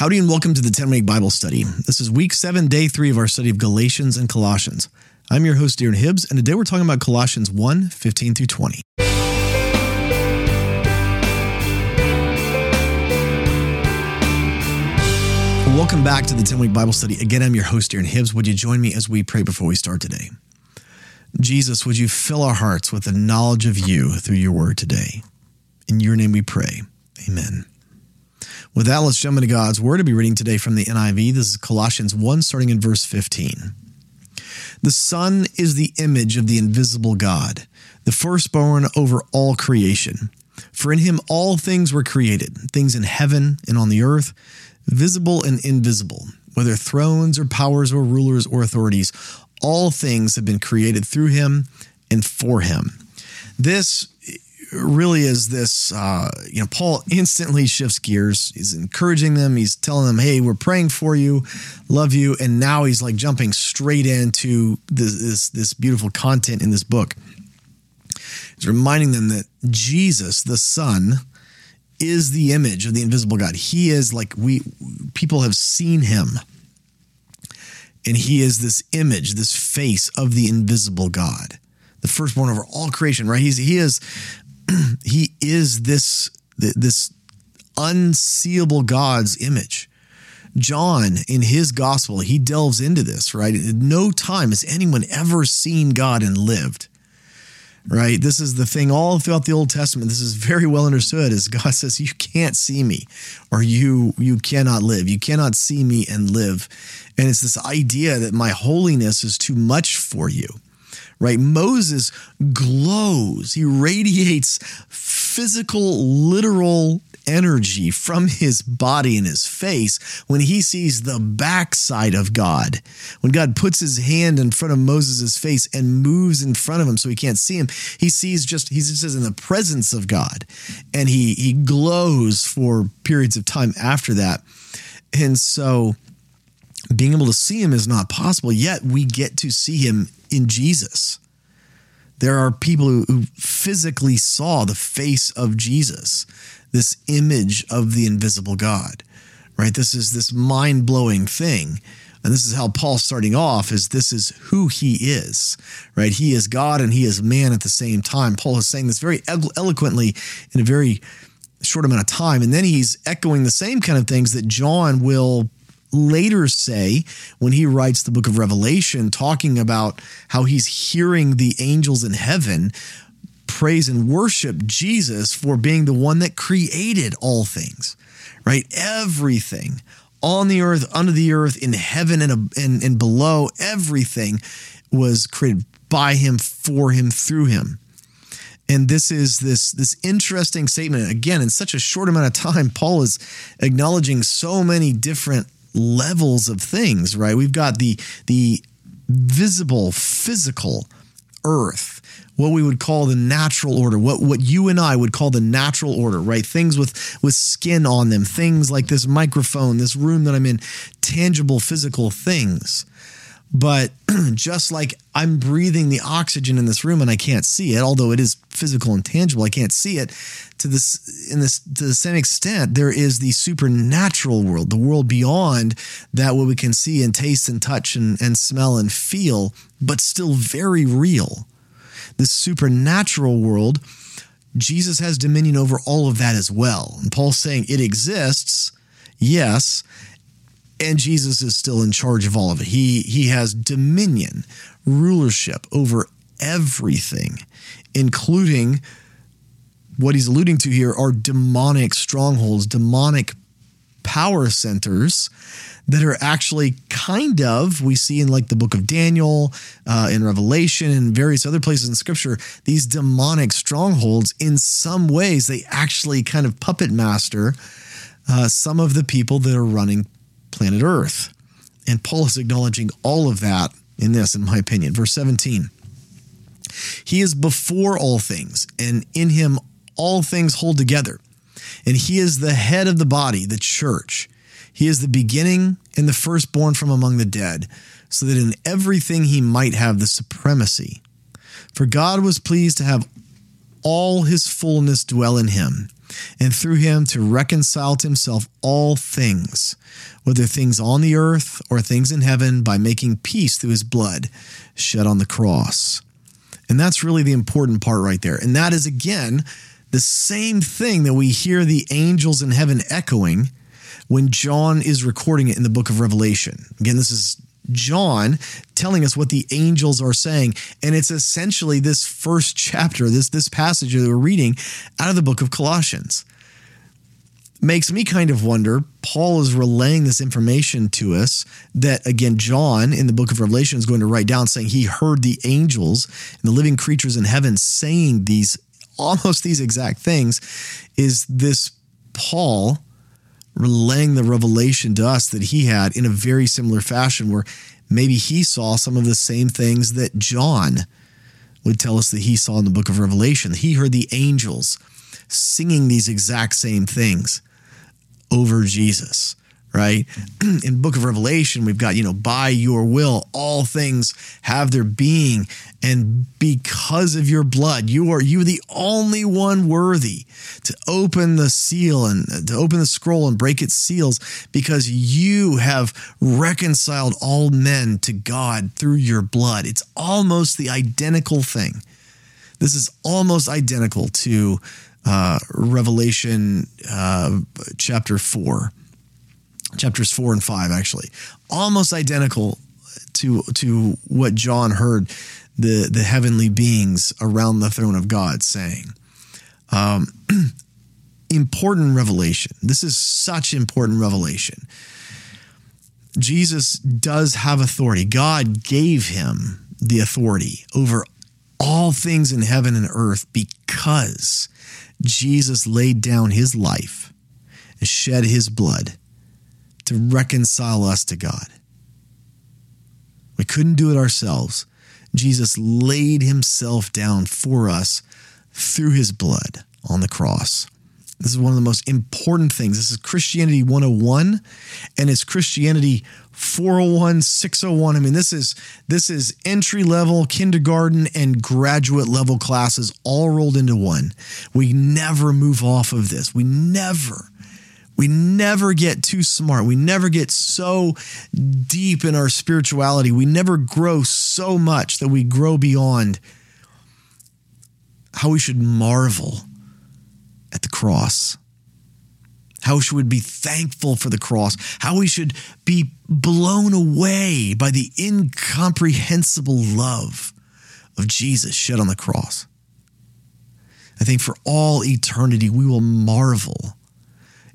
Howdy and welcome to the 10 week Bible study. This is week seven, day three of our study of Galatians and Colossians. I'm your host, Darren Hibbs, and today we're talking about Colossians 1 15 through 20. Welcome back to the 10 week Bible study. Again, I'm your host, Darren Hibbs. Would you join me as we pray before we start today? Jesus, would you fill our hearts with the knowledge of you through your word today? In your name we pray. Amen. With that, let's jump into God's word to be reading today from the NIV. This is Colossians 1, starting in verse 15. The Son is the image of the invisible God, the firstborn over all creation. For in him all things were created, things in heaven and on the earth, visible and invisible, whether thrones or powers or rulers or authorities. All things have been created through him and for him. This really is this uh, you know paul instantly shifts gears. He's encouraging them. He's telling them hey we're praying for you. Love you. And now he's like jumping straight into this this, this beautiful content in this book. He's reminding them that jesus the son is the image of the invisible god. He is like we people have seen him. And he is this image this face of the invisible god the firstborn over all creation, right? He's he is he is this this unseeable God's image. John, in his gospel, he delves into this, right? No time has anyone ever seen God and lived, right? This is the thing all throughout the Old Testament. This is very well understood as God says, You can't see me or you, you cannot live. You cannot see me and live. And it's this idea that my holiness is too much for you right? Moses glows, he radiates physical, literal energy from his body and his face when he sees the backside of God. When God puts his hand in front of Moses' face and moves in front of him so he can't see him, he sees just, he just says in the presence of God. And he he glows for periods of time after that. And so being able to see him is not possible, yet we get to see him in Jesus. There are people who, who physically saw the face of Jesus, this image of the invisible God, right? This is this mind blowing thing. And this is how Paul's starting off is this is who he is, right? He is God and he is man at the same time. Paul is saying this very eloquently in a very short amount of time. And then he's echoing the same kind of things that John will later say when he writes the book of Revelation, talking about how he's hearing the angels in heaven praise and worship Jesus for being the one that created all things, right? Everything on the earth, under the earth, in heaven and, and, and below, everything was created by him, for him, through him. And this is this this interesting statement. Again, in such a short amount of time, Paul is acknowledging so many different levels of things, right? We've got the the visible, physical earth, what we would call the natural order, what what you and I would call the natural order, right? Things with with skin on them, things like this microphone, this room that I'm in, tangible physical things. But just like I'm breathing the oxygen in this room and I can't see it, although it is physical and tangible, I can't see it. To this, in this, to the same extent, there is the supernatural world, the world beyond that what we can see and taste and touch and, and smell and feel, but still very real. This supernatural world, Jesus has dominion over all of that as well. And Paul's saying it exists, yes, and Jesus is still in charge of all of it. He he has dominion, rulership over everything, including what he's alluding to here are demonic strongholds, demonic power centers that are actually kind of we see in like the book of Daniel, uh, in Revelation, and various other places in Scripture. These demonic strongholds, in some ways, they actually kind of puppet master uh, some of the people that are running planet Earth. And Paul is acknowledging all of that in this, in my opinion. Verse 17 He is before all things, and in him all things hold together. And he is the head of the body, the church. He is the beginning and the firstborn from among the dead, so that in everything he might have the supremacy. For God was pleased to have all his fullness dwell in him and through him to reconcile to himself all things, whether things on the earth or things in heaven, by making peace through his blood shed on the cross. And that's really the important part right there. And that is, again, the same thing that we hear the angels in heaven echoing when John is recording it in the book of Revelation. Again, this is John telling us what the angels are saying. And it's essentially this first chapter, this, this passage that we're reading out of the book of Colossians. Makes me kind of wonder. Paul is relaying this information to us that, again, John in the book of Revelation is going to write down saying he heard the angels and the living creatures in heaven saying these almost these exact things. Is this Paul? relaying the revelation to us that he had in a very similar fashion, where maybe he saw some of the same things that John would tell us that he saw in the book of Revelation. He heard the angels singing these exact same things over Jesus right? In book of Revelation, we've got, you know, by your will, all things have their being. And because of your blood, you are you are the only one worthy to open the seal and to open the scroll and break its seals because you have reconciled all men to God through your blood. It's almost the identical thing. This is almost identical to uh, Revelation uh, chapter 4 chapters four and five, actually, almost identical to to what John heard the the heavenly beings around the throne of God saying. Um, important revelation. This is such important revelation. Jesus does have authority. God gave him the authority over all things in heaven and earth because Jesus laid down his life and shed his blood to reconcile us to God. We couldn't do it ourselves. Jesus laid himself down for us through his blood on the cross. This is one of the most important things. This is Christianity 101 and it's Christianity 401, 601. I mean, this is this is entry level, kindergarten and graduate level classes all rolled into one. We never move off of this. We never we never get too smart. We never get so deep in our spirituality. We never grow so much that we grow beyond how we should marvel at the cross. How we should be thankful for the cross. How we should be blown away by the incomprehensible love of Jesus shed on the cross. I think for all eternity, we will marvel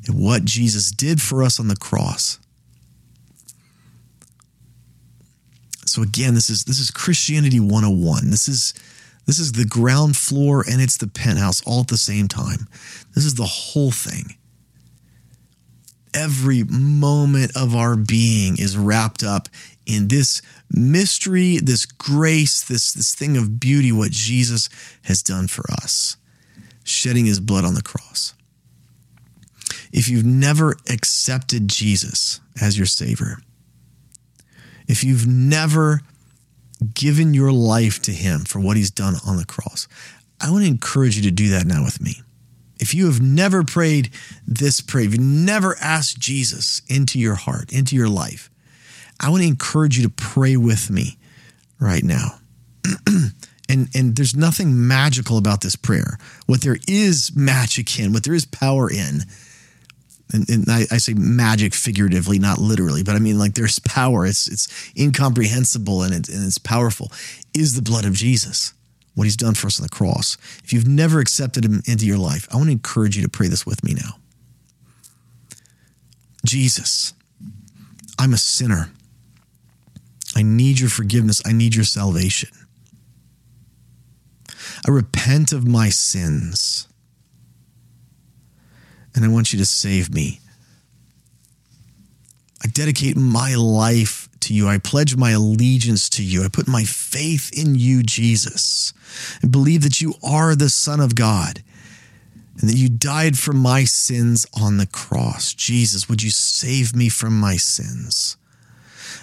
at what Jesus did for us on the cross. So again, this is this is Christianity 101. This is this is the ground floor and it's the penthouse all at the same time. This is the whole thing. Every moment of our being is wrapped up in this mystery, this grace, this, this thing of beauty, what Jesus has done for us, shedding his blood on the cross. If you've never accepted Jesus as your Savior, if you've never given your life to Him for what He's done on the cross, I want to encourage you to do that now with me. If you have never prayed this prayer, if you've never asked Jesus into your heart, into your life, I want to encourage you to pray with me right now. and and there's nothing magical about this prayer. What there is magic in, what there is power in, and, and I, I, say magic figuratively, not literally, but I mean like there's power. It's it's incomprehensible and, it, and it's powerful. Is the blood of Jesus what He's done for us on the cross? If you've never accepted Him into your life, I want to encourage you to pray this with me now. Jesus, I'm a sinner. I need your forgiveness. I need your salvation. I repent of my sins and I want you to save me. I dedicate my life to you. I pledge my allegiance to you. I put my faith in you, Jesus. I believe that you are the Son of God and that you died for my sins on the cross. Jesus, would you save me from my sins?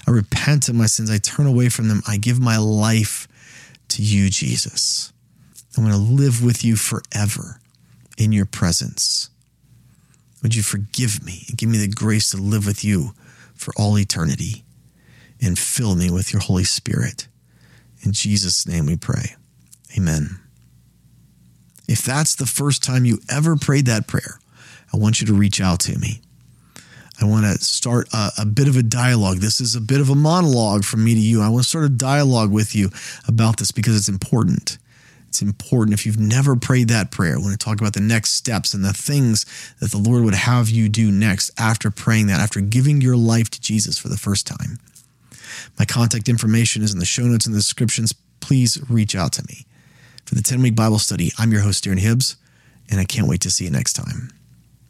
I repent of my sins. I turn away from them. I give my life to you, Jesus. I want to live with you forever in your presence. Would you forgive me and give me the grace to live with you for all eternity and fill me with your Holy Spirit? In Jesus' name we pray. Amen. If that's the first time you ever prayed that prayer, I want you to reach out to me. I want to start a, a, bit of a dialogue. This is a bit of a monologue from me to you. I want to start a dialogue with you about this because it's important. It's important. If you've never prayed that prayer, I want to talk about the next steps and the things that the Lord would have you do next after praying that, after giving your life to Jesus for the first time. My contact information is in the show notes and the descriptions. Please reach out to me. For the 10 week Bible study, I'm your host, Darren Hibbs, and I can't wait to see you next time.